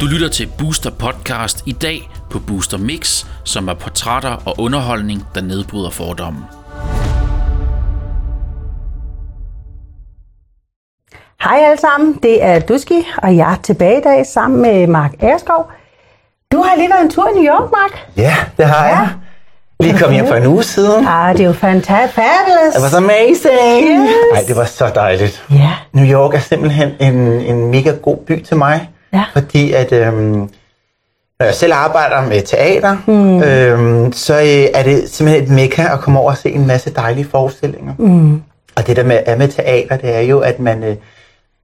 Du lytter til Booster Podcast i dag på Booster Mix, som er portrætter og underholdning, der nedbryder fordomme. Hej alle sammen, det er Duski, og jeg er tilbage i dag sammen med Mark Erskov. Du har lige været en tur i New York, Mark. Ja, det har jeg. Lige kom hjem for en uge siden. Ah, det er jo fantastisk. Var så amazing. Yes. Ej, det var så dejligt. Ja. New York er simpelthen en, en mega god by til mig. Ja. Fordi at, øhm, når jeg selv arbejder med teater, mm. øhm, så øh, er det simpelthen et mekka at komme over og se en masse dejlige forestillinger. Mm. Og det der med, er med teater, det er jo, at man, øh,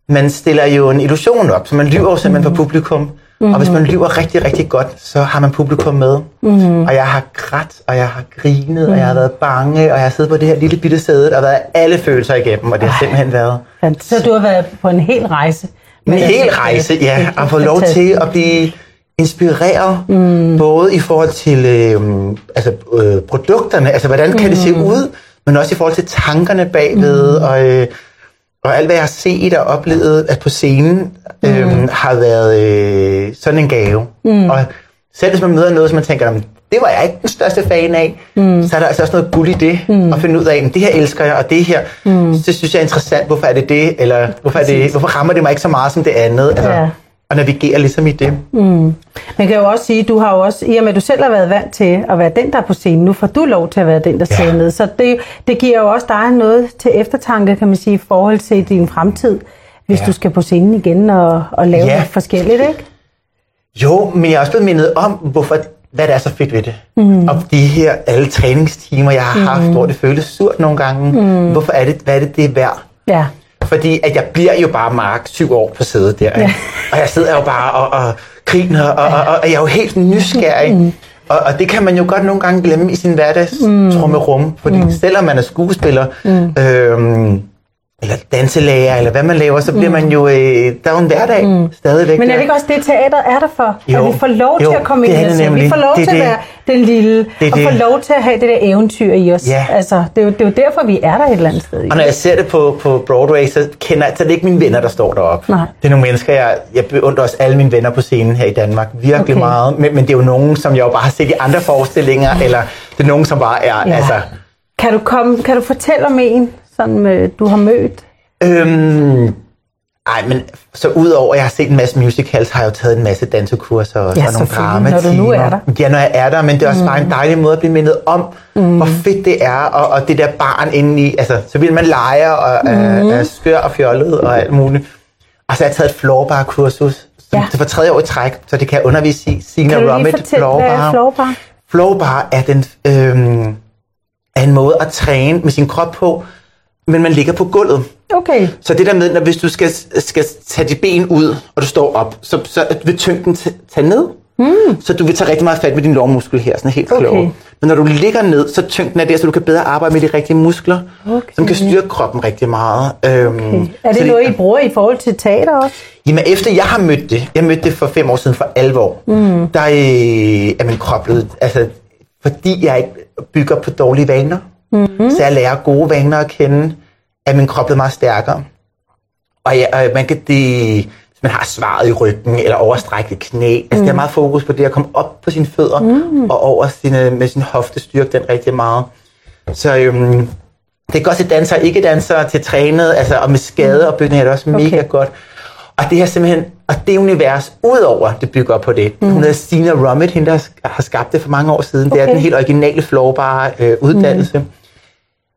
man stiller jo en illusion op, så man lyver jo simpelthen for publikum. Mm. Og hvis man lyver rigtig, rigtig godt, så har man publikum med. Mm. Og jeg har grædt, og jeg har grinet, mm. og jeg har været bange, og jeg har siddet på det her lille bitte sæde, og været alle følelser igennem, og det har simpelthen været Så du har været på en hel rejse. en hel rejse, ja, er og få lov fantastisk. til at blive inspireret, mm. både i forhold til øh, altså, øh, produkterne, altså hvordan kan det se Mm. ud, men også i forhold til tankerne bagved, mm. og, øh, og alt hvad jeg har set og oplevet at på scenen, Mm. har været øh, sådan en gave. Mm. Og selv hvis man møder noget, som man tænker, "Jamen, det var jeg ikke den største fan af, mm. så er der altså også noget guld i det, mm. at finde ud af, "Jamen, det her elsker jeg, og det her, mm. så synes jeg er interessant, hvorfor er det det, eller hvorfor, er det, hvorfor rammer det mig ikke så meget som det andet, altså, Ja. Og navigere ligesom i det. Man kan jo også sige, du har jo også, i og med at du selv har været vant til at være den, der er på scenen, nu får du lov til at være den, der Ja. sidder ned. Så det, det giver jo også dig noget til eftertanke, kan man sige, i forhold til din fremtid, hvis Ja. du skal på scenen igen og, og lave Ja. noget forskelligt, ikke? Jo, men jeg er også blevet mindet om, hvorfor, hvad der er så fedt ved det. Mm. Og de her alle træningstimer, jeg har haft, hvor det føles surt nogle gange. Mm. Hvorfor er det, hvad er det, det er værd? Ja. Fordi at jeg bliver jo bare Mark syv år på sædet der. Ja. Ja. Og jeg sidder jo bare og, og griner, og, og, og, og jeg er jo helt nysgerrig. Mm. Og, og det kan man jo godt nogle gange glemme i sin hverdags mm. trummerum. Fordi mm. selvom man er skuespiller, mm. øhm, eller danselærer, eller hvad man laver, så bliver man jo, øh, der er jo en hverdag mm. stadigvæk. Men er det ikke også det, teateret er der for? Jo. At vi får lov Jo, til at komme ind er og det. Vi får lov Det er til at det. være den lille, Det er og få det. lov til at have det der eventyr i os. Ja. Altså, det er, jo, det er jo derfor, vi er der et eller andet sted. ikke? Og når jeg ser det på, på Broadway, så, kender, jeg- så er det ikke mine venner, der står deroppe. Nej. Det er nogle mennesker, jeg, jeg beundrer også alle mine venner på scenen her i Danmark. Virkelig Okay. meget. Men, men det er jo nogen, som jeg jo bare har set i andre forestillinger, eller det er nogen, som bare er, ja. altså... Kan du, komme, kan du fortælle om en, som øh, du har mødt? Øhm, ej, men så udover at jeg har set en masse musicals, har jeg jo taget en masse dansekurser også, Ja, og nogle dramatimer. når du nu er der. Ja, når jeg er der, men det er også mm. bare en dejlig måde at blive mindet om, mm. hvor fedt det er, og, og det der barn indeni, altså, så vil man lege og mm. er, er skør og fjollet og alt muligt. Og så har jeg taget et floorbar-kursus, Ja. det var tredje år i træk, så det kan jeg undervise i. Sina Kan du lige fortælle, hvad er flowbar? Flowbar er, den, øhm, er en måde at træne med sin krop på, men man ligger på gulvet. Okay. Så det der med, når hvis du skal, skal tage dit ben ud, og du står op, så, så vil tyngden tage ned. Mm. Så du vil tage rigtig meget fat med din lårmuskel her, sådan helt Okay. okay. Men når du ligger ned, så tyngden er der, så du kan bedre arbejde med de rigtige muskler, Okay. som kan styrke kroppen rigtig meget. Øhm, Er så det noget, I bruger i forhold til teater også? Jamen efter jeg har mødt det, jeg mødte det for fem år siden for alvor, mm. der øh, er min krop blevet, altså fordi jeg ikke bygger på dårlige vaner, mm. så jeg lærer gode vaner at kende, er min krop blevet meget stærkere. Og, jeg, og man kan det, hvis man har svaret i ryggen eller overstrækket knæ, altså det er meget fokus på det at komme op på sine fødder mm. og over sine, med sin hofte styrke den rigtig meget. Så øhm, det er godt til dansere, ikke dansere, til trænet, altså, og med skadeopbygning er det også Okay. mega godt. Og det her simpelthen, og det univers, udover det bygger på det. Mm. Hun hedder Stina Rummet, hende der har skabt det for mange år siden. Det er Okay. den helt originale flowbare øh, uddannelse. Mm.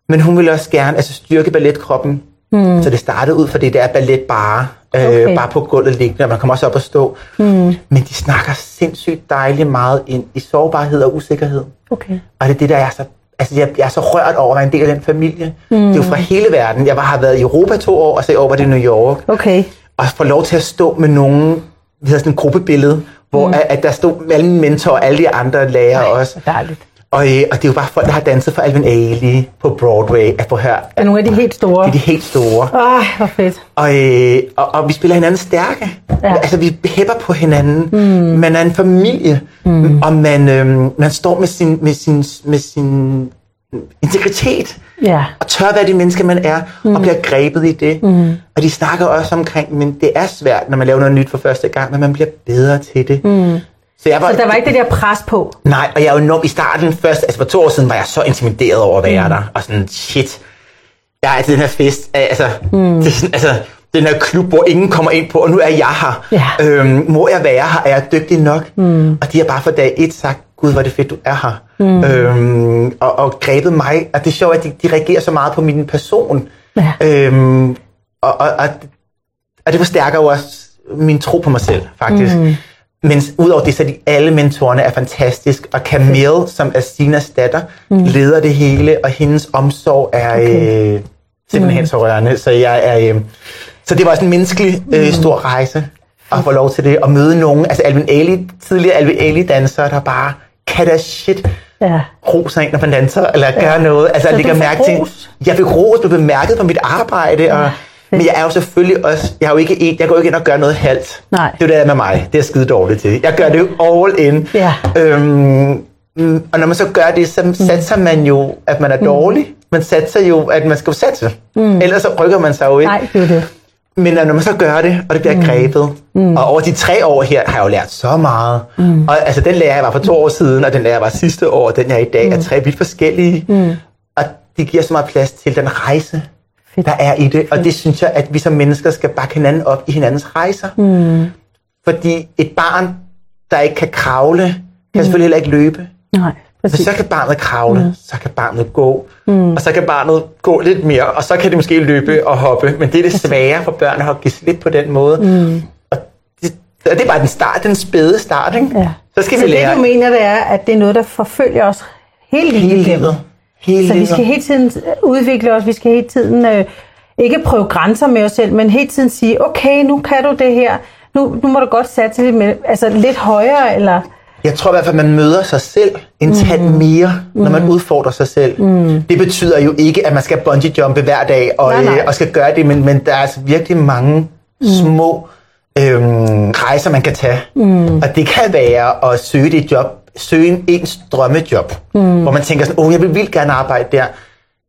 Men hun vil også gerne altså, styrke balletkroppen. Mm. Så det startede ud fra det der ballet bare, øh, Okay. okay. bare på gulvet liggende, og man kommer også op og stå. Mm. Men de snakker sindssygt dejligt meget ind i sårbarhed og usikkerhed. Okay. Og det er det, der er så... Altså, jeg, jeg er så rørt over at være en del af den familie. Mm. Det er jo fra hele verden. Jeg var, har været i Europa to år, og så i år var det i New York. Okay. Og få lov til at stå med nogen, vi havde sådan en gruppebillede, hvor mm. at, at der stod alle mine mentorer og alle de andre lærere også. Hvor dejligt. Og, øh, og det er jo bare folk, der har danset for Alvin Ailey på Broadway. At få høre, Er nogle af de helt store? det er de helt store. Ej, hvor fedt. Og, øh, og, og vi spiller hinanden stærke. Ja. Altså, vi hæpper på hinanden. Mm. Man er en familie, mm. og man, øh, man står med sin, med sin, med sin integritet. Ja. Og tør være de mennesker, man er, mm. og bliver grebet i det. Mm. Og de snakker også omkring, men det er svært, når man laver noget nyt for første gang, men man bliver bedre til det. Mm. Så, jeg var, så der var ikke det der pres på? Nej, og jeg er jo enormt, i starten først, altså for to år siden, var jeg så intimideret over at være mm. der, og sådan, shit, jeg er til den her fest, altså, mm. det er sådan, altså, den her klub, hvor ingen kommer ind på, og nu er jeg her. Ja. Øhm, må jeg være her? Er jeg dygtig nok? Mm. Og de har bare for dag et sagt, gud, hvor er det fedt, du er her. Mm. Øhm, og, og grebet mig. Og det er sjovt, at de, de reagerer så meget på min person. Ja. Øhm, og, og, og, og det forstærker jo også min tro på mig selv, faktisk. Mm. Men udover det, så er de alle mentorerne er fantastisk. Og Camille, som er Stinas datter, mm. leder det hele, og hendes omsorg er okay. øh, simpelthen mm. så rørende. Så jeg er... Øh, så det var også en menneskelig øh, mm. stor rejse at få lov til det, at møde nogen, altså Alvin Ali, tidligere Alvin Ali dansere, der bare kan da shit ja. roser ind, når man danser, eller ja. gør noget. Altså, Så jeg lægger mærke til, jeg fik ros, blev bemærket på mit arbejde, og, men jeg er jo selvfølgelig også, jeg er jo ikke en, jeg går ikke ind og gør noget halvt. Nej. Det er jo det, der med mig. Det er skide dårligt til. Jeg gør det jo all in. Ja. Øhm, mm, og når man så gør det, så satser man jo, at man er dårlig. Man satser jo, at man skal satse. Mm. Ellers så rykker man sig jo ikke. Nej, det er det. Men når man så gør det, og det bliver mm. grebet, mm. og over de tre år her, har jeg jo lært så meget. Mm. Og altså, den lærer jeg var for to år siden, og den lærer jeg var sidste år, og den jeg er i dag, mm. er tre vidt forskellige. Mm. Og det giver så meget plads til den rejse, Fedt. der er i det. Og det synes jeg, at vi som mennesker skal bakke hinanden op i hinandens rejser. Mm. Fordi et barn, der ikke kan kravle, kan mm. selvfølgelig heller ikke løbe. Nej, Men præcis. så kan barnet kravle, mm. så kan barnet gå, mm. og så kan barnet gå lidt mere, og så kan det måske løbe og hoppe. Men det er det svære for børn at give slip på den måde. Mm. Og det, og det er bare den start, den spæde start, ikke? Ja. Så skal Så vi lære det du mener, det er, at det er noget, der forfølger os hele livet. hele livet. Hele Så vi skal hele tiden udvikle os, vi skal hele tiden øh, ikke prøve grænser med os selv, men hele tiden sige, okay, nu kan du det her, nu, nu må du godt satse lidt, med, altså lidt højere, eller... Jeg tror i hvert fald, at man møder sig selv en tand mere, når man udfordrer sig selv. Mm. Det betyder jo ikke, at man skal bungee jumpe hver dag og, Nej, nej. øh, og skal gøre det, men, men der er altså virkelig mange mm. små øhm, rejser, man kan tage. Mm. Og det kan være at søge det job, søge en, ens drømmejob, mm. hvor man tænker sådan, åh, jeg vil vildt gerne arbejde der.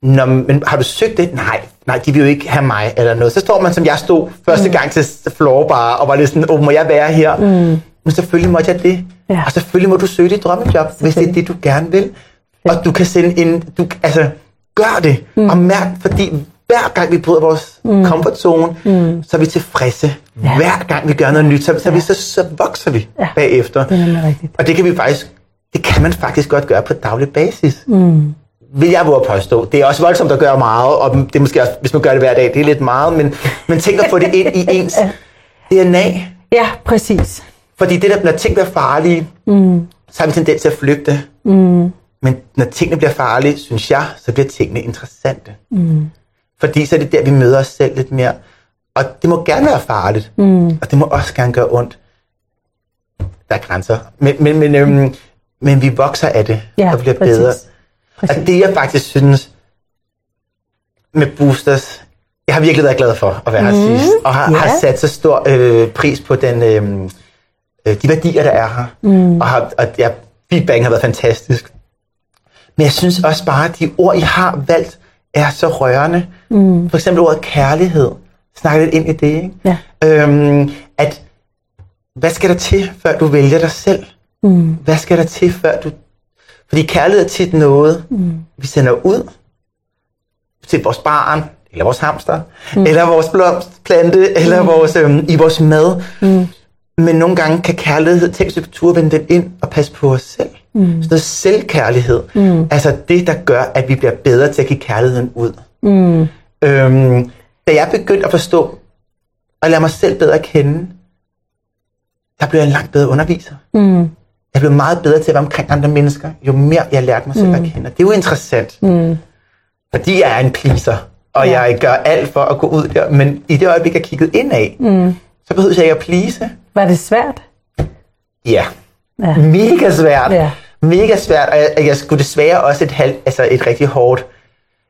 Nå, men har du søgt det? Nej, nej, de vil jo ikke have mig eller noget. Så står man, som jeg stod første gang til floorbar, og var lidt sådan, åh, må jeg være her? Mm. Men selvfølgelig måtte jeg det. Ja. Og selvfølgelig må du søge dit drømmejob, hvis det er det, du gerne vil. Og du kan sende en, du, altså, gør det, mm. og mærk, fordi hver gang vi bryder vores mm. comfort zone, mm. så er vi tilfredse. Ja. Hver gang vi gør noget nyt, så, så, ja. vi, så, så vokser vi Ja. bagefter. Det er rigtigt. Og det kan vi faktisk, det kan man faktisk godt gøre på daglig basis. Mm. Vil jeg våge påstå. Det er også voldsomt at gøre meget, og det er måske også, hvis man gør det hver dag, det er lidt meget, men, men tænk at få det ind i ens DNA. Ja, præcis. Fordi det der, når ting bliver farlige, mm. så har vi tendens til at flygte. Mm. Men når tingene bliver farlige, synes jeg, så bliver tingene interessante. Mm. Fordi så er det der, vi møder os selv lidt mere. Og det må gerne være farligt. Mm. Og det må også gerne gøre ondt. Der er grænser. Men, men, men, øhm, men vi vokser af det, Ja, og bliver præcis. bedre. Præcis. Og det jeg faktisk synes med boosters, jeg har virkelig været glad for at være her Mm, sidst, og har, ja. har sat så stor øh, pris på den, øh, øh, de værdier, der er her. Mm. Og, har, og ja, feedbacken har været fantastisk. Men jeg synes også bare, at de ord, I har valgt, er så rørende. Mm. For eksempel ordet kærlighed. Snak lidt ind i det, ikke? Ja. Øhm, at, hvad skal der til, før du vælger dig selv? Mm. Hvad skal der til, før du... Fordi kærlighed er tit noget, mm. vi sender ud til vores barn, eller vores hamster, mm. eller vores blomstplante, eller vores, øhm, i vores mad. Mm. Men nogle gange kan kærlighed tænke sig på tur, vende den ind og passe på os selv. Mm. Sådan noget selvkærlighed. Mm. Altså det, der gør, at vi bliver bedre til at give kærligheden ud. Mm. Øhm, da jeg begyndte at forstå og lade mig selv bedre kende, der blev jeg en langt bedre underviser. Mm. Jeg blev meget bedre til at være omkring andre mennesker, jo mere jeg lærte mig selv mm. at kende. Det er jo interessant. Mm. Fordi jeg er en pleaser, og ja. jeg gør alt for at gå ud der. Men i det øjeblik, jeg kiggede indad, mm. så behøvede jeg ikke at please. Var det svært? Ja. Ja. Mega svært. Ja. Mega svært, og jeg, jeg skulle desværre også et, halv, altså et rigtig hårdt,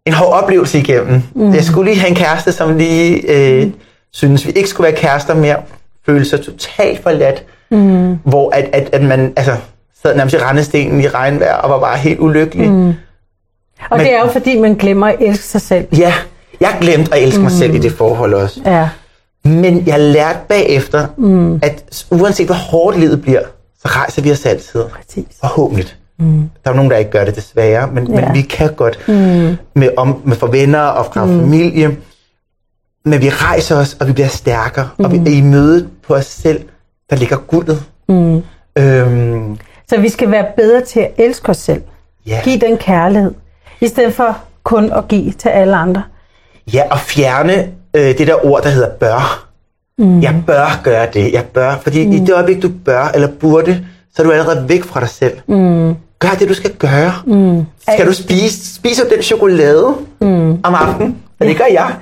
en hård oplevelse igennem. Mm. Jeg skulle lige have en kæreste, som lige øh, mm. synes, vi ikke skulle være kærester mere, følte sig totalt forladt, mm. hvor at, at, at man altså, sad nærmest i rendestenen i regnvejr og var bare helt ulykkelig. Mm. Og Men- det er jo fordi, man glemmer at elske sig selv. Ja, jeg glemte at elske mig selv i det forhold også. Ja. Men jeg lærte bagefter, mm. at uanset hvor hårdt livet bliver, så rejser vi os altid. Præcis. Forhåbentlig. Mm. Der er nogen, der ikke gør det desværre, men, ja. Men vi kan godt mm. med, om, med for venner og fra mm. familie. Men vi rejser os, og vi bliver stærkere. Mm. Og vi er i mødet på os selv, der ligger guldet. Mm. Øhm, Så vi skal være bedre til at elske os selv. ja. Giv den kærlighed. I stedet for kun at give til alle andre. ja, og fjerne øh, det der ord, der hedder bør. Mm. Jeg bør gøre det. Jeg bør. Fordi mm. i det øjeblik, du bør eller burde, så er du allerede væk fra dig selv. Mm. Gør det, du skal gøre. Mm. Skal du spise, spise den chokolade mm. om aftenen? Og det gør jeg.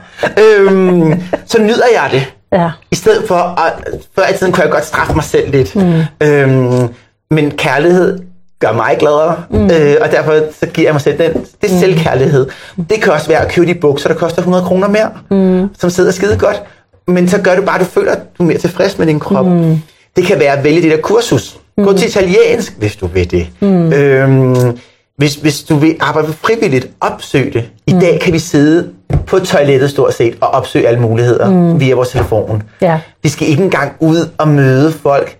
øhm, så nyder jeg det. Ja. I stedet for, at før i tiden kunne jeg godt straffe mig selv lidt. Mm. Øhm, men kærlighed gør mig gladere, mm. øh, og derfor så giver jeg mig selv den. Det er selvkærlighed. Det kan også være at købe de bukser, der koster 100 kroner mere, mm. som sidder skide godt. Men så gør du bare, at du føler, at du er mere tilfreds med din krop. Mm. Det kan være at vælge det der kursus. Gå til italiensk, hvis du vil det. Mm. Øhm, hvis, hvis du vil arbejde frivilligt, opsøg det. I mm. dag kan vi sidde på toilettet stort set og opsøge alle muligheder mm. via vores telefon. Ja. Vi skal ikke engang ud og møde folk.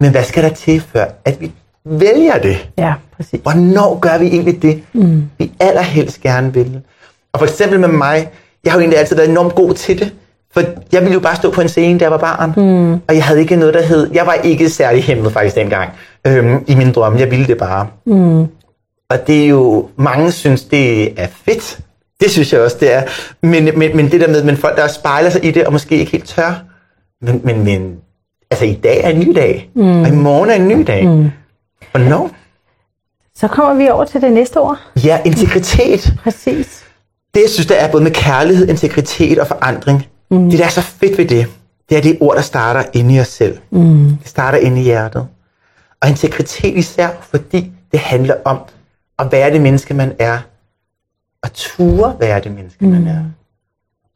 Men hvad skal der til før, at vi vælger det? Ja, præcis. Hvornår gør vi egentlig det, mm. vi allerhelst gerne vil? Og for eksempel med mig, jeg har jo egentlig altid været enormt god til det. For jeg ville jo bare stå på en scene, da jeg var barn. Mm. Og jeg havde ikke noget, der hed... Jeg var ikke særlig hæmmet faktisk dengang øhm, i min drømme. Jeg ville det bare. Mm. Og det er jo... Mange synes, det er fedt. Det synes jeg også, det er. Men, men, men det der med, men folk, der spejler sig i det, og måske ikke helt tør. Men, men, men altså i dag er en ny dag. Mm. Og i morgen er en ny dag. Mm. Hvornår? Så kommer vi over til det næste ord. Ja, integritet. Præcis. Det, jeg synes, der er både med kærlighed, integritet og forandring. Mm. Det, der er så fedt ved det, det er det ord, der starter inde i os selv. Mm. Det starter inde i hjertet. Og integritet især, fordi det handler om at være det menneske, man er. Og ture være det menneske, mm. man er.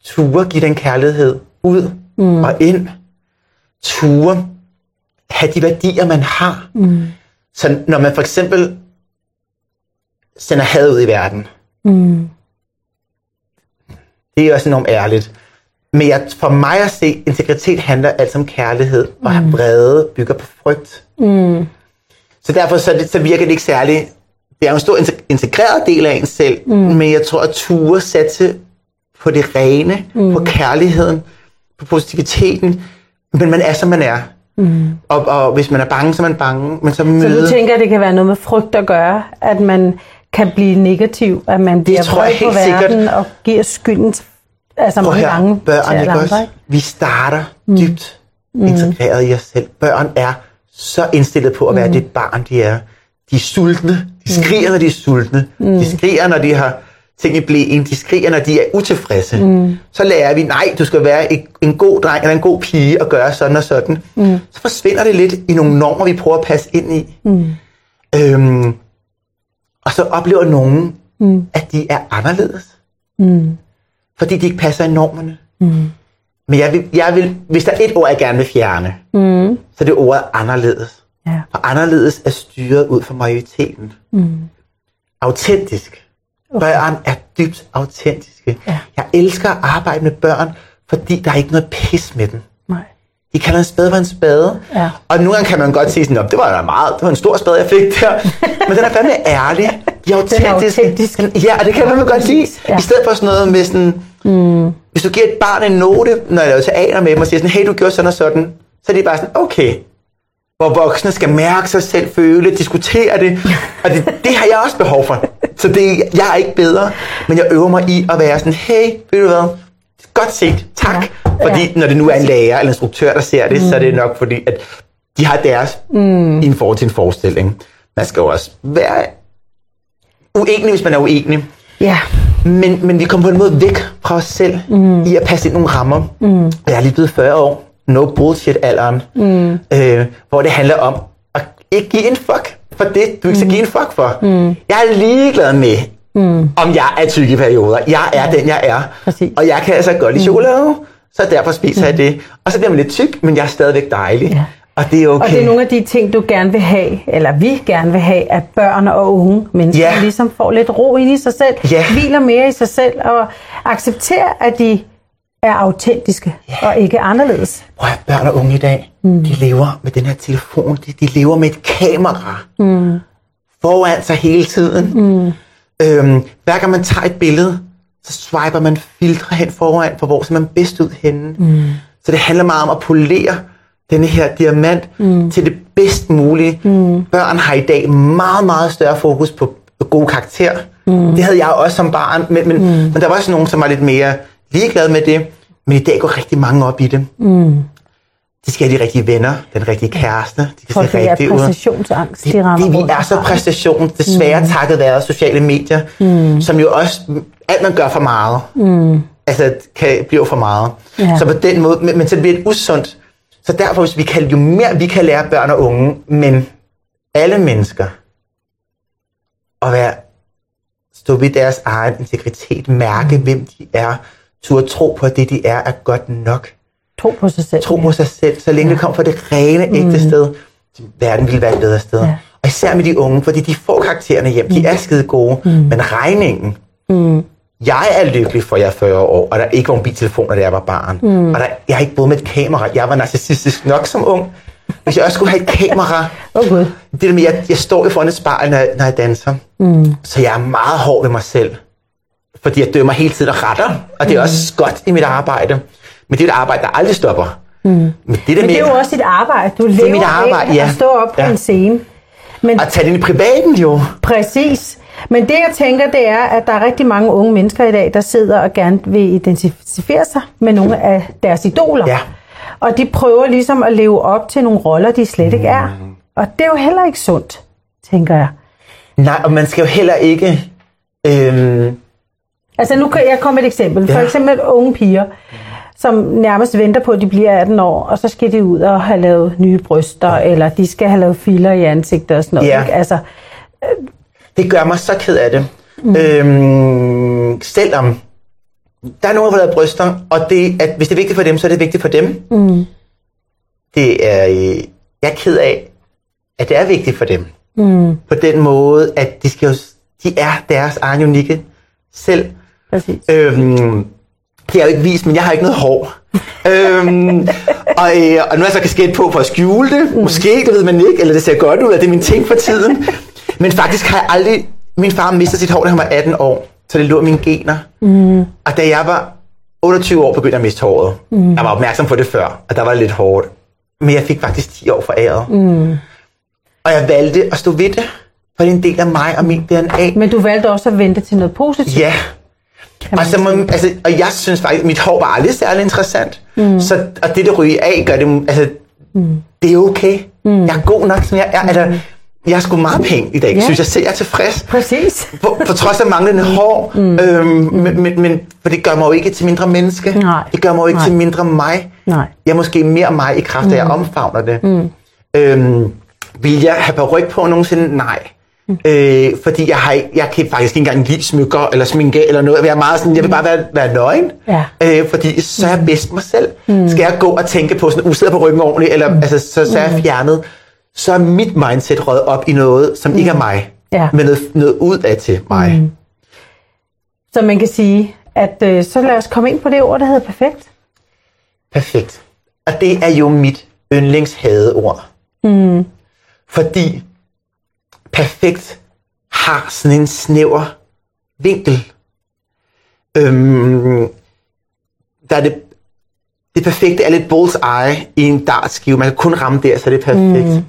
Ture give den kærlighed ud mm. og ind. Ture have de værdier, man har. Mm. Så når man for eksempel sender had ud i verden, Mm. det er også enormt ærligt. Men jeg, for mig at se, integritet handler altså om kærlighed, og have vrede bygger på frygt. Mm. Så derfor så, det, så virker det ikke særligt. Det er jo en stor integ- integreret del af en selv, mm. men jeg tror, at ture satse på det rene, mm. på kærligheden, på positiviteten, men man er, som man er. Mm. Og, og hvis man er bange, så er man bange, men så Så møde... du tænker, at det kan være noget med frygt at gøre, at man kan blive negativ, at man bliver tror jeg på helt sikkert. verden og giver skylden til- altså Prøv mange her, gange til børn, alle ikke andre. Ikke? Vi starter dybt integreret i os selv. Børn er så indstillet på at være det barn, de er. De er sultne. De skriger, når de er sultne. De skriger, når de har ting i blæen. De skriger, når de er utilfredse. Så lærer vi, nej, du skal være en, god dreng eller en god pige og gøre sådan og sådan. Så forsvinder det lidt i nogle normer, vi prøver at passe ind i. Øhm, og så oplever nogen, at de er anderledes fordi de ikke passer i normerne. Mm. Men jeg vil, jeg vil, hvis der er et ord, jeg gerne vil fjerne, mm. så er det ordet anderledes. Ja. Og anderledes er styret ud fra majoriteten. Mm. Autentisk. Okay. Børn er dybt autentiske. Ja. Jeg elsker at arbejde med børn, fordi der er ikke noget pis med dem. Nej. De kalder en spade for en spade. Ja. Og nogle gange kan man godt sige sådan, "Nå, det var da meget, det var en stor spade, jeg fik der. Men den er fandme ærlig. De er autentiske. autentisk. Ja, og det kan man godt lide. Ja. I stedet for sådan noget med sådan, mm. hvis du giver et barn en note, når jeg laver teater med dem, og siger sådan, hey, du gjorde sådan og sådan, så er de bare sådan, okay. Hvor voksne skal mærke sig selv, føle, diskutere det. Og det, det har jeg også behov for. Så det, jeg er ikke bedre, men jeg øver mig i at være sådan, hey, ved du hvad, godt set, tak. Ja. Fordi Ja. når det nu er en lærer eller instruktør, der ser det, mm. så er det nok fordi, at de har deres mm. i en forhold til en forestilling. Man skal jo også være uenig, hvis man er uenig. Ja. Men, men vi kommer på en måde væk fra os selv mm. i at passe ind i nogle rammer. Mm. Jeg er lige blevet 40 år. No bullshit alderen. Mm. Øh, hvor det handler om at ikke give en fuck for det, du ikke skal give en fuck for. Mm. Jeg er ligeglad med, mm. om jeg er tyk i perioder. Jeg er den, jeg er. Præcis. Og jeg kan altså godt lide chokolade, så derfor spiser mm. jeg det. Og så bliver man lidt tyk, men jeg er stadigvæk dejlig. Ja. Og det er okay. Og det er nogle af de ting, du gerne vil have, eller vi gerne vil have, at børn og unge mennesker Ja. ligesom får lidt ro ind i sig selv, Ja. hviler mere i sig selv, og accepterer, at de er autentiske og ikke anderledes. Prøv at børn og unge i dag, mm. de lever med den her telefon, de, de lever med et kamera mm. foran sig hele tiden. Mm. Øhm, hver gang man tager et billede, så swiper man filtre hen foran, for hvor ser man bedst ud henne. Mm. Så det handler meget om at polere denne her diamant mm. til det bedst mulige. Mm. Børn har i dag meget, meget større fokus på gode karakterer. Mm. Det havde jeg også som barn, men, men, mm. men der var også nogen, som var lidt mere ligeglade med det. Men i dag går rigtig mange op i det. Mm. De skal have de rigtige venner, den rigtige kæreste. De skal Folk se er ud. præstationsangst, Det, de rammer det, vi er så præstation, desværre mm. takket være sociale medier, mm. som jo også, alt man gør for meget, mm. altså kan blive for meget. Ja. Så på den måde, men, men så bliver det usundt. Så derfor, hvis vi kan, jo mere vi kan lære børn og unge, men alle mennesker, at være, stå ved deres egen integritet, mærke, mm. hvem de er, turde tro på, at det, de er, er godt nok. Tro på sig selv. Tro på sig selv, så længe ja. det kommer fra det rene, ægte mm. sted, verden ville være et bedre sted. Ja. Og især med de unge, fordi de får karaktererne hjem, de er skide gode, mm. men regningen, mm. jeg er lykkelig for, jeg er 40 år, og der ikke var mobiltelefoner, da jeg var barn. Mm. Og der, jeg har ikke boet med et kamera. Jeg var narcissistisk nok som ung. Hvis jeg også skulle have et kamera, gud. det der med, jeg, jeg står jo foran et spejl, når, når jeg danser. Mm. Så jeg er meget hård ved mig selv. Fordi jeg dømmer hele tiden og retter. Og det er også godt i mit arbejde. Men det er et arbejde, der aldrig stopper. Mm. Men det der Men med det er jo også dit arbejde. Du lever mit arbejde, ja. at stå op på Ja. en scene. Men at tage det ind i privaten jo. Præcis. Men det jeg tænker, det er, at der er rigtig mange unge mennesker i dag, der sidder og gerne vil identificere sig med nogle af deres idoler. Ja. Og de prøver ligesom at leve op til nogle roller, de slet ikke er. Mm. Og det er jo heller ikke sundt, tænker jeg. Nej, og man skal jo heller ikke... Øhm, Altså nu kan jeg komme med et eksempel. For Ja. eksempel unge piger, som nærmest venter på, at de bliver 18 år, og så skal de ud og have lavet nye bryster, eller de skal have lavet filer i ansigtet og sådan noget. Ja. Ikke? Altså, det gør mig så ked af det. Mm. Øhm, selvom der er nogen, der har lavet bryster, og det, at hvis det er vigtigt for dem, så er det vigtigt for dem. Mm. Det er, øh, jeg er ked af, at det er vigtigt for dem. Mm. På den måde, at de, skal jo, de er deres egen unikke selv. Præcis. Øhm, det er jo ikke vist, men jeg har ikke noget hår. øhm, og, øh, og nu er jeg så kasket på for at skjule det. Måske, det ved man ikke, eller det ser godt ud, at det er min ting for tiden. Men faktisk har jeg aldrig... Min far mistede sit hår, da han var 18 år, så det lå i mine gener. Mm. Og da jeg var 28 år, begyndte jeg at miste håret. Mm. Jeg var opmærksom på det før, og der var det lidt hårdt. Men jeg fik faktisk 10 år foræret. Mm. Og jeg valgte at stå ved det, for det er en del af mig og min DNA. Men du valgte også at vente til noget positivt. Ja. Og, så må, altså, og jeg synes faktisk, at mit hår var aldrig særlig interessant. Mm. Så, og det, der ryger af, gør det, altså, mm. det er okay. Mm. Jeg er god nok, som jeg er. Mm. Altså, jeg er sgu meget pæn i dag, yeah. synes jeg selv. Jeg er tilfreds. Præcis. På, på trods af manglende hår. Mm. Øhm, men, men, men, for det gør mig jo ikke til mindre menneske. Nej. Det gør mig jo ikke Nej. til mindre mig. Nej. Jeg er måske mere mig i kraft af, at jeg omfavner det. Mm. Øhm, vil jeg have ryg på nogensinde? Nej. Mm. Øh, fordi jeg, har, jeg kan faktisk ikke engang lide smykker eller sminke eller noget. Jeg er meget sådan, jeg vil bare være, være nøgen. Ja. Øh, fordi så er jeg bedst mig selv. Mm. Skal jeg gå og tænke på sådan, usidder på ryggen ordentligt, eller mm. altså, så, så er jeg fjernet. Så er mit mindset røget op i noget, som mm. ikke er mig. Ja. Men noget, noget ud af til mig. Mm. Så man kan sige, at øh, så lad os komme ind på det ord, der hedder perfekt. Perfekt. Og det er jo mit yndlingshadeord. Mm. Fordi perfekt har sådan en snæver vinkel. Øhm, der er det, det perfekte er lidt bullseye i en dartskive. Man kan kun ramme der, så er det perfekt. Mm.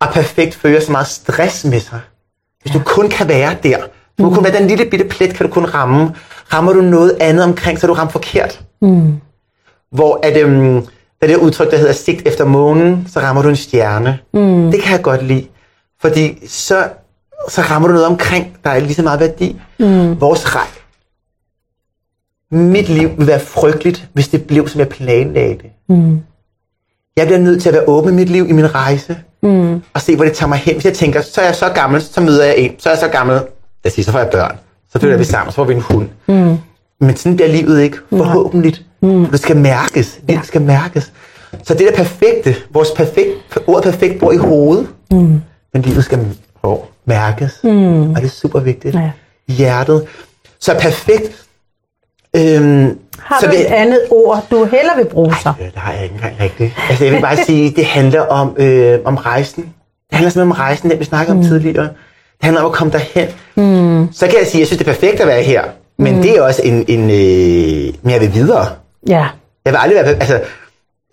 Og perfekt fører så meget stress med sig. Hvis du kun kan være der, du kan kun være den lille bitte plet, kan du kun ramme. Rammer du noget andet omkring, så er du ramt forkert. Hvor at, øhm, der er det udtryk, der hedder sigt efter månen, så rammer du en stjerne. Mm. Det kan jeg godt lide. Fordi så, så rammer du noget omkring, der er lige så meget værdi. Mm. Vores rej. Mit liv vil være frygteligt, hvis det blev, som jeg planlagde det. Mm. Jeg bliver nødt til at være åben i mit liv, i min rejse. Mm. Og se, hvor det tager mig hen. Hvis jeg tænker, så er jeg så gammel, så møder jeg en. Så er jeg så gammel, lad os sige, så får jeg børn. Så flytter mm. vi sammen, så får vi en hund. Mm. Men sådan bliver livet ikke, forhåbentlig. Mm. Det skal mærkes. Det skal mærkes. Så det der perfekte, vores perfekt, ord perfekt bor i hovedet, mm. Men livet skal hvor, mærkes, mm. og det er super vigtigt. Ja. Hjertet. Så perfekt, øhm, Har så du et andet ord, du hellere vil bruge så? Øh, Det har jeg ikke engang rigtigt. Altså, jeg vil bare sige, det handler om, øh, om rejsen. Det handler simpelthen om rejsen, den vi snakkede om tidligere. Det handler om at komme derhen. Mm. Så kan jeg sige, at jeg synes, det er perfekt at være her. Men mm. det er også en... en øh, men jeg vil videre. Ja. Jeg vil aldrig være... Altså,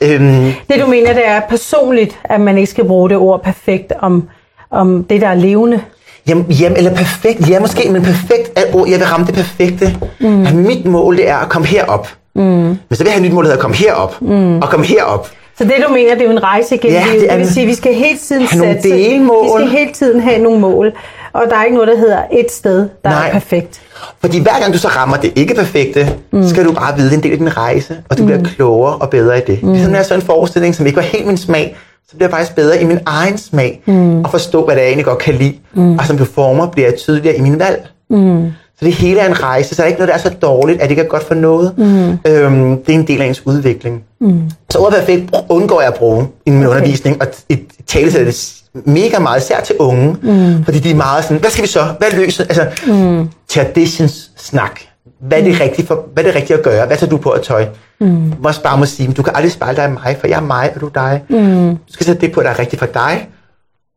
øhm, Det du mener, det er personligt, at man ikke skal bruge det ord perfekt om, om det, der er levende. jamen, jamen, eller perfekt. Ja, måske, men perfekt er ord. Jeg vil ramme det perfekte. Mm. At mit mål, det er at komme herop. Mm. Men så vil jeg have et nyt mål, der hedder at komme herop. Mm. Og komme herop. Så det du mener, det er jo en rejse igennem Ja, livet. det er Det vil sige, vi skal hele tiden have nogle satse. delmål. Vi skal hele tiden have nogle mål. Og der er ikke noget, der hedder et sted, der Nej. er perfekt. Fordi hver gang du så rammer det ikke perfekte, mm. skal du bare vide, det er en del af din rejse, og du mm. bliver klogere og bedre i det. Mm. Ligesom når jeg så en forestilling, som ikke var helt min smag, så bliver jeg faktisk bedre i min egen smag, mm. og forstå, hvad det er, jeg egentlig godt kan lide. Mm. Og som performer bliver jeg tydeligere i min valg. Mm. Så det hele er en rejse, så der er ikke noget, der er så dårligt, at det ikke er godt for noget. Mm. Øhm, det er en del af ens udvikling. Mm. Så ordet perfekt undgår jeg at bruge i min okay. undervisning, og i tale det mega meget, især til unge, mm. fordi de er meget sådan, hvad skal vi så? Hvad løser? Altså, mm. traditions snak. Hvad er, det rigtigt for, hvad er det rigtigt at gøre? Hvad tager du på at tøj? Mm. Også bare må sige, du kan aldrig spejle dig i mig, for jeg er mig, og du er dig. Mm. Du skal sætte det på, der er rigtigt for dig.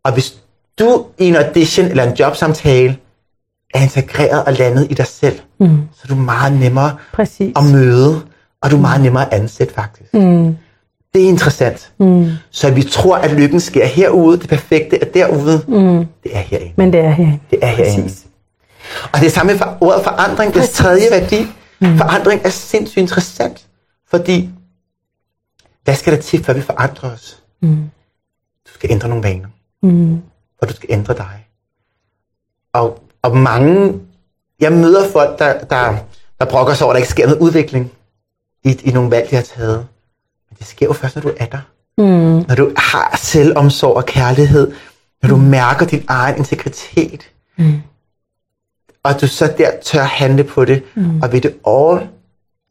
Og hvis du i en audition eller en jobsamtale er integreret og landet i dig selv, mm. så er du meget nemmere Præcis. at møde, og du er meget nemmere at ansætte faktisk. Mm. Det er interessant. Mm. Så vi tror, at lykken sker herude, det perfekte er derude. Mm. Det er herinde. Men det er herinde. Det er herinde. Og det samme for, ordet forandring, det tredje værdi. Mm. Forandring er sindssygt interessant, fordi hvad skal der til, før vi forandrer os? Mm. Du skal ændre nogle vaner. Mm. Og du skal ændre dig. Og, og mange, jeg møder folk, der, der, der brokker sig over, at der ikke sker noget udvikling i, i nogle valg, de har taget. Men det sker jo først, når du er der. Mm. Når du har selvomsorg og kærlighed. Når du mærker din egen integritet. Mm. Og du så der tør handle på det. Mm. Og ved det all.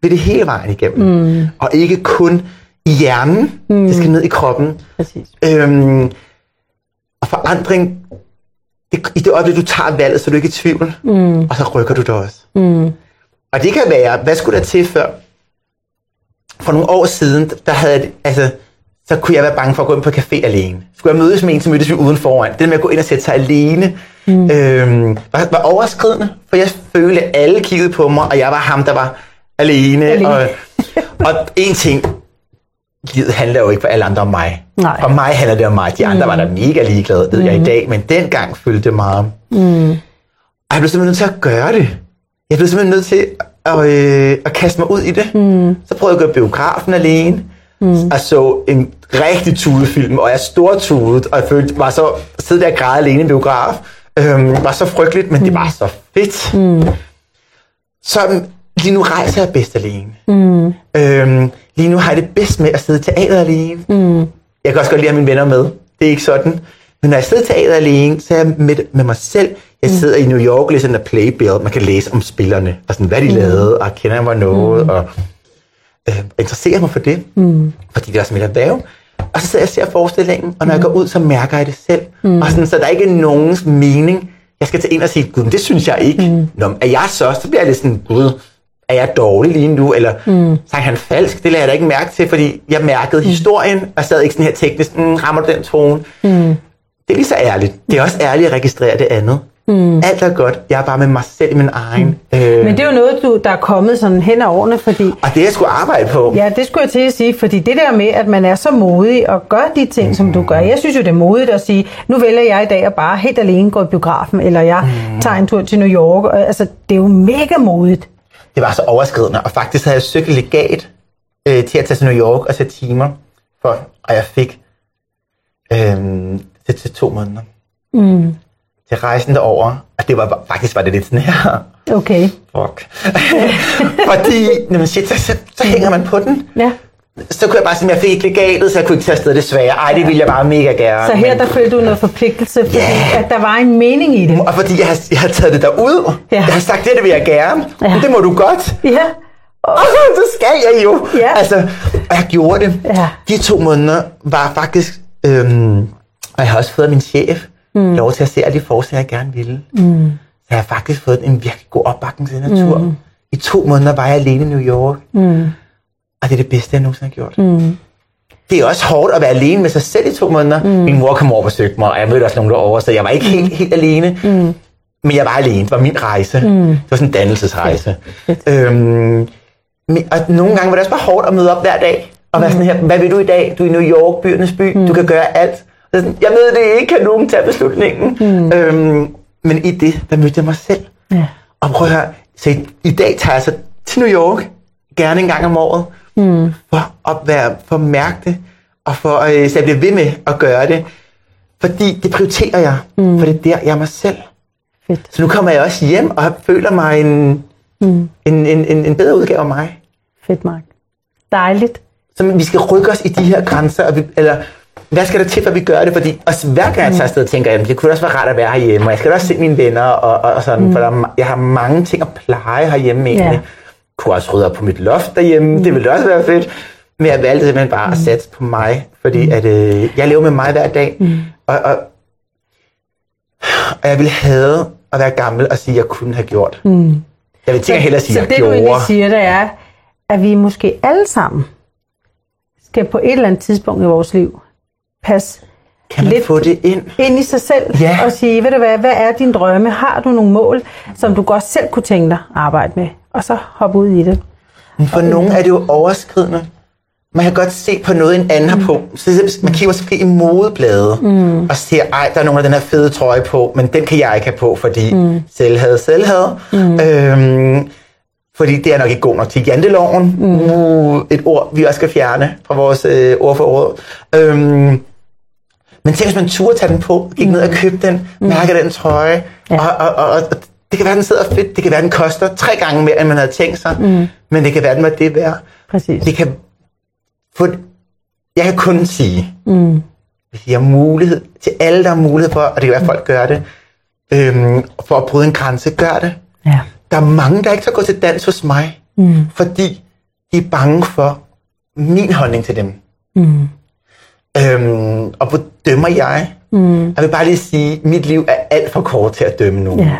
Ved det hele vejen igennem. Mm. Og ikke kun i hjernen. Mm. Det skal ned i kroppen. Præcis. Øhm, og forandring, det, i det øjeblik, du tager valget, så er du ikke i tvivl. Mm. Og så rykker du det også. Mm. Og det kan være, hvad skulle der til før? For nogle år siden, der havde jeg, altså, så kunne jeg være bange for at gå ind på café alene. Skulle jeg mødes med en, så mødtes vi uden foran. Det med at gå ind og sætte sig alene, mm. øhm, var, var overskridende. For jeg følte, at alle kiggede på mig, og jeg var ham, der var alene. Alene. Og, og en ting, livet handler jo ikke for alle andre om mig. Nej. For mig handler det om mig. De andre mm. var der mega ligeglade, ved mm. jeg i dag. Men dengang følte det meget. Mm. Og jeg blev simpelthen nødt til at gøre det. Jeg blev simpelthen nødt til at, øh, at kaste mig ud i det. Mm. Så prøvede jeg at i biografen alene. Mm. Og så en rigtig tudefilm, og jeg stortudet, og jeg følte, var så sidde der og græde alene i biograf. Øhm, var så frygteligt, men mm. det var så fedt. Mm. Så øhm, lige nu rejser jeg bedst alene. Mm. Øhm, lige nu har jeg det bedst med at sidde i teater alene. Mm. Jeg kan også godt lide at have mine venner med. Det er ikke sådan. Men når jeg sidder i teater alene, så er jeg med, med mig selv. Jeg sidder i New York og læser der playbill. Man kan læse om spillerne, og sådan, hvad de mm. lavede, og kender jeg mig noget, mm. og øh, interesserer mig for det. Mm. Fordi det er også mit erhverv. Og så sidder jeg og ser forestillingen, og når mm. jeg går ud, så mærker jeg det selv. Mm. Og sådan, så der er ikke nogens mening. Jeg skal til ind og sige, gud, det synes jeg ikke. Mm. Nå, er jeg så? Så bliver jeg lidt sådan, gud, er jeg dårlig lige nu? Eller mm. sang han falsk? Det lader jeg da ikke mærke til, fordi jeg mærkede mm. historien, og sad ikke sådan her teknisk, mm, rammer du den tone? Mm. Det er lige så ærligt. Det er også ærligt at registrere det andet. Mm. Alt er godt. Jeg er bare med mig selv i min egen. Mm. Øh, Men det er jo noget, du, der er kommet sådan hen ad årene, fordi... og det er jeg skulle arbejde på. Ja, det skulle jeg til at sige, fordi det der med, at man er så modig og gør de ting, mm. som du gør. Jeg synes jo, det er modigt at sige, nu vælger jeg i dag at bare helt alene gå i biografen, eller jeg mm. tager en tur til New York. Altså, det er jo mega modigt. Det var så overskridende, og faktisk havde jeg søgt legat øh, til at tage til New York og sætte timer for, og jeg fik øh, det til to måneder. Mm. Til rejsen derover, og det var faktisk var det lidt sådan her. Okay. Fuck. Fordi, jamen shit, så, så, så hænger man på den. Ja. Så kunne jeg bare sige, at jeg fik ikke legatet, så jeg kunne ikke tage afsted desværre. Ej, det ville jeg bare mega gerne. Så her men- der følte du noget forpligtelse, fordi Ja. at der var en mening i det. Og fordi jeg har, jeg har taget det derud. Ja. Jeg har sagt, det, det vil jeg gerne. Ja. Det må du godt. Ja, Og så skal jeg jo. Ja. Altså, og jeg gjorde det. Ja. De to måneder var faktisk... Øhm, og jeg har også fået min chef mm. lov til at se alle de forslag, jeg gerne ville. Mm. Så jeg har faktisk fået en virkelig god opbakning til natur. Mm. I to måneder var jeg alene i New York. Mm. Og det er det bedste, jeg nogensinde har gjort. Mm. Det er også hårdt at være alene med sig selv i to måneder. Mm. Min mor kom over og besøgte mig, og jeg mødte også nogen derovre, så jeg var ikke helt, helt alene. Mm. Men jeg var alene. Det var min rejse. Mm. Det var sådan en dannelsesrejse. Øhm, men, og nogle gange var det også bare hårdt at møde op hver dag. Og være sådan her, hvad vil du i dag? Du er i New York, byernes by. Mm. Du kan gøre alt. Jeg ved det ikke, kan nogen tage beslutningen? Mm. Øhm, men i det, der mødte jeg mig selv. Ja. Og prøv at høre, så i, i dag tager jeg så til New York, gerne en gang om året, mm. for at være, for at mærke det, og for, øh, så jeg bliver ved med at gøre det. Fordi det prioriterer jeg, mm. for det er der, jeg er mig selv. Fedt. Så nu kommer jeg også hjem og føler mig en, mm. en, en, en, en bedre udgave af mig. Fedt, Mark. Dejligt. Så vi skal rykke os i de her grænser, og vi, eller hvad skal der til, for at vi gør det? Fordi også hver gang jeg tager afsted, tænker jeg, det kunne også være rart at være herhjemme, og jeg skal da også se mine venner, og, og, og sådan, mm. for der, er jeg har mange ting at pleje herhjemme egentlig. Ja. Jeg kunne også rydde op på mit loft derhjemme, mm. det ville også være fedt. Men jeg valgte simpelthen bare at satse på mig, fordi at, øh, jeg lever med mig hver dag, mm. og, og, og jeg ville have at være gammel og sige, at jeg kunne have gjort. Mm. Jeg vil tænke hellere sige, så at det, jeg du gjorde. egentlig siger, det er, at vi måske alle sammen skal på et eller andet tidspunkt i vores liv passe Kan man lidt få det ind? ind i sig selv Ja. og sige, ved du hvad, hvad er dine drømme? Har du nogle mål, som du godt selv kunne tænke dig at arbejde med? Og så hoppe ud i det. Men for nogen er det jo overskridende. Man kan godt se på noget, en anden har på. Så det- man kigger måske i modeblade mm. og ser, ej, der er nogen af den her fede trøje på, men den kan jeg ikke have på, fordi mm. selvhed, selvhed. Mm. Øhm, fordi det er nok ikke god nok til janteloven. Mm. Uh, et ord, vi også skal fjerne fra vores øh, ord for ord. Øhm, men tænk, hvis man turde tage den på, gik ned og købte den, mærke den trøje, Ja. og, og, og, og det kan være, den sidder fedt, det kan være, den koster tre gange mere, end man havde tænkt sig, mm. men det kan være, den var det værd. Præcis. Det kan få, jeg kan kun sige, mm. hvis jeg har mulighed, til alle, der har mulighed for, og det kan være, at folk gør det, øhm, for at bryde en grænse, gør det. Ja. Der er mange, der ikke skal gå til dans hos mig, mm. fordi de er bange for min holdning til dem. Mm. Øhm, og hvor dømmer jeg? Mm. Jeg vil bare lige sige, at mit liv er alt for kort til at dømme nogen. ja.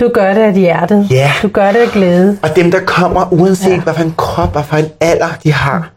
Du gør det af hjertet. Ja. Du gør det af glæde. Og dem, der kommer, uanset ja. hvad for en krop og for en alder de har,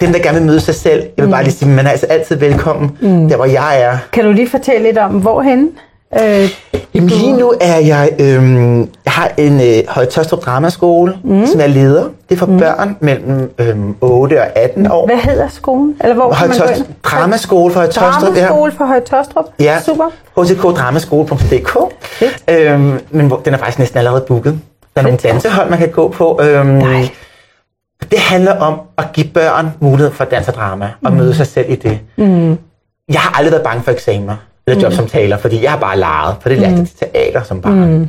dem, der gerne vil møde sig selv, jeg vil bare lige sige, man er altså altid velkommen, mm. der hvor jeg er. Kan du lige fortælle lidt om, hvorhen? Øh, Jamen, lige nu er jeg, øhm, jeg har en øh, Høje-Tøstrup Dramaskole, mm. som jeg leder. Det er for mm. børn mellem øhm, 8 og 18 år. hvad hedder skolen? Eller hvor kan man gå ind? Dramaskole for Høje-Tøstrup, ja. Dramaskole for Høje Tostrup. Ja, Super. htkdramaskole.dk. Fedt. Øhm, men den er faktisk næsten allerede booket. Der er nogle dansehold, man kan gå på. Øhm, Nej. det handler om at give børn mulighed for dans og drama, og møde sig selv i det. Mm. Jeg har aldrig været bange for eksamener jobsamtaler, fordi jeg har bare leget, for det lærte jeg til teater som barn. Mm.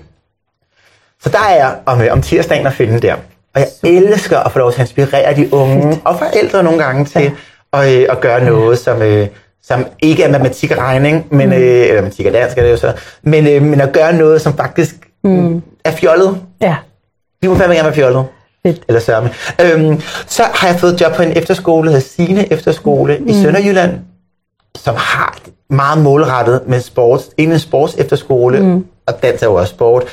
Så der er jeg om, øh, om tirsdagen at finde der. Og jeg elsker at få lov til at inspirere de unge, og forældre nogle gange til at, øh, at gøre noget, som, øh, som ikke er matematik og regning, men, øh, eller matematik og dansk er det jo så, men, øh, men at gøre noget, som faktisk mm. er fjollet. Ja. Vi må fandme gerne være fjollet. Fedt. Eller sørme. Øhm, så har jeg fået job på en efterskole, der hedder Sine Efterskole mm. i Sønderjylland, som har meget målrettet med sports, en sports efterskole, mm. og dans er jo også sport,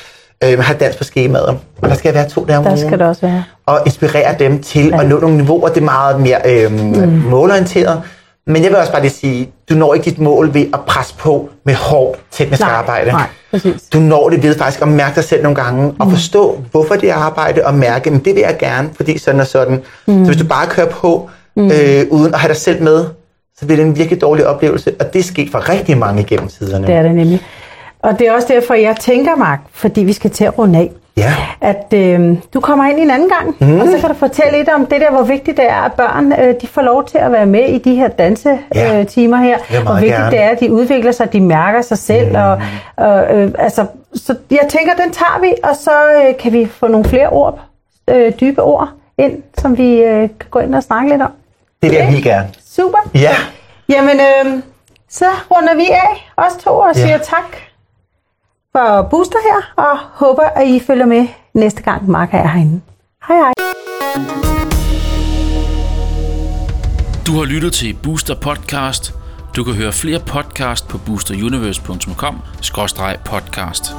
øhm, har dans på skemaet. Og der skal være to dage om Der skal det også være. Og inspirere dem til ja. at nå nogle niveauer. Det er meget mere øhm, mm. målorienteret. Men jeg vil også bare lige sige, du når ikke dit mål ved at presse på med hårdt teknisk Nej, arbejde. nej, præcis. Du når det ved faktisk at mærke dig selv nogle gange, og forstå, hvorfor det er arbejde, og mærke, men det vil jeg gerne, fordi sådan og sådan. Mm. Så hvis du bare kører på, mm. øh, uden at have dig selv med, så bliver det en virkelig dårlig oplevelse, og det er sket for rigtig mange gennem tiderne. Det er det nemlig. Og det er også derfor, jeg tænker, Mark, fordi vi skal til at runde af, Ja. at øh, du kommer ind en anden gang, mm. og så kan du fortælle lidt om det der, hvor vigtigt det er, at børn øh, de får lov til at være med i de her dansetimer øh, timer her. Hvor vigtigt gerne. det er, at de udvikler sig, de mærker sig selv. Mm. Og, og, øh, altså, så jeg tænker, den tager vi, og så øh, kan vi få nogle flere ord, øh, dybe ord ind, som vi øh, kan gå ind og snakke lidt om. Det vil jeg helt gerne. Super. Ja. Jamen, øh, så runder vi af, os to, og siger ja. tak for Booster her, og håber, at I følger med næste gang, Mark er herinde. Hej hej. Du har lyttet til Booster Podcast. Du kan høre flere podcast på boosteruniverse.com-podcast.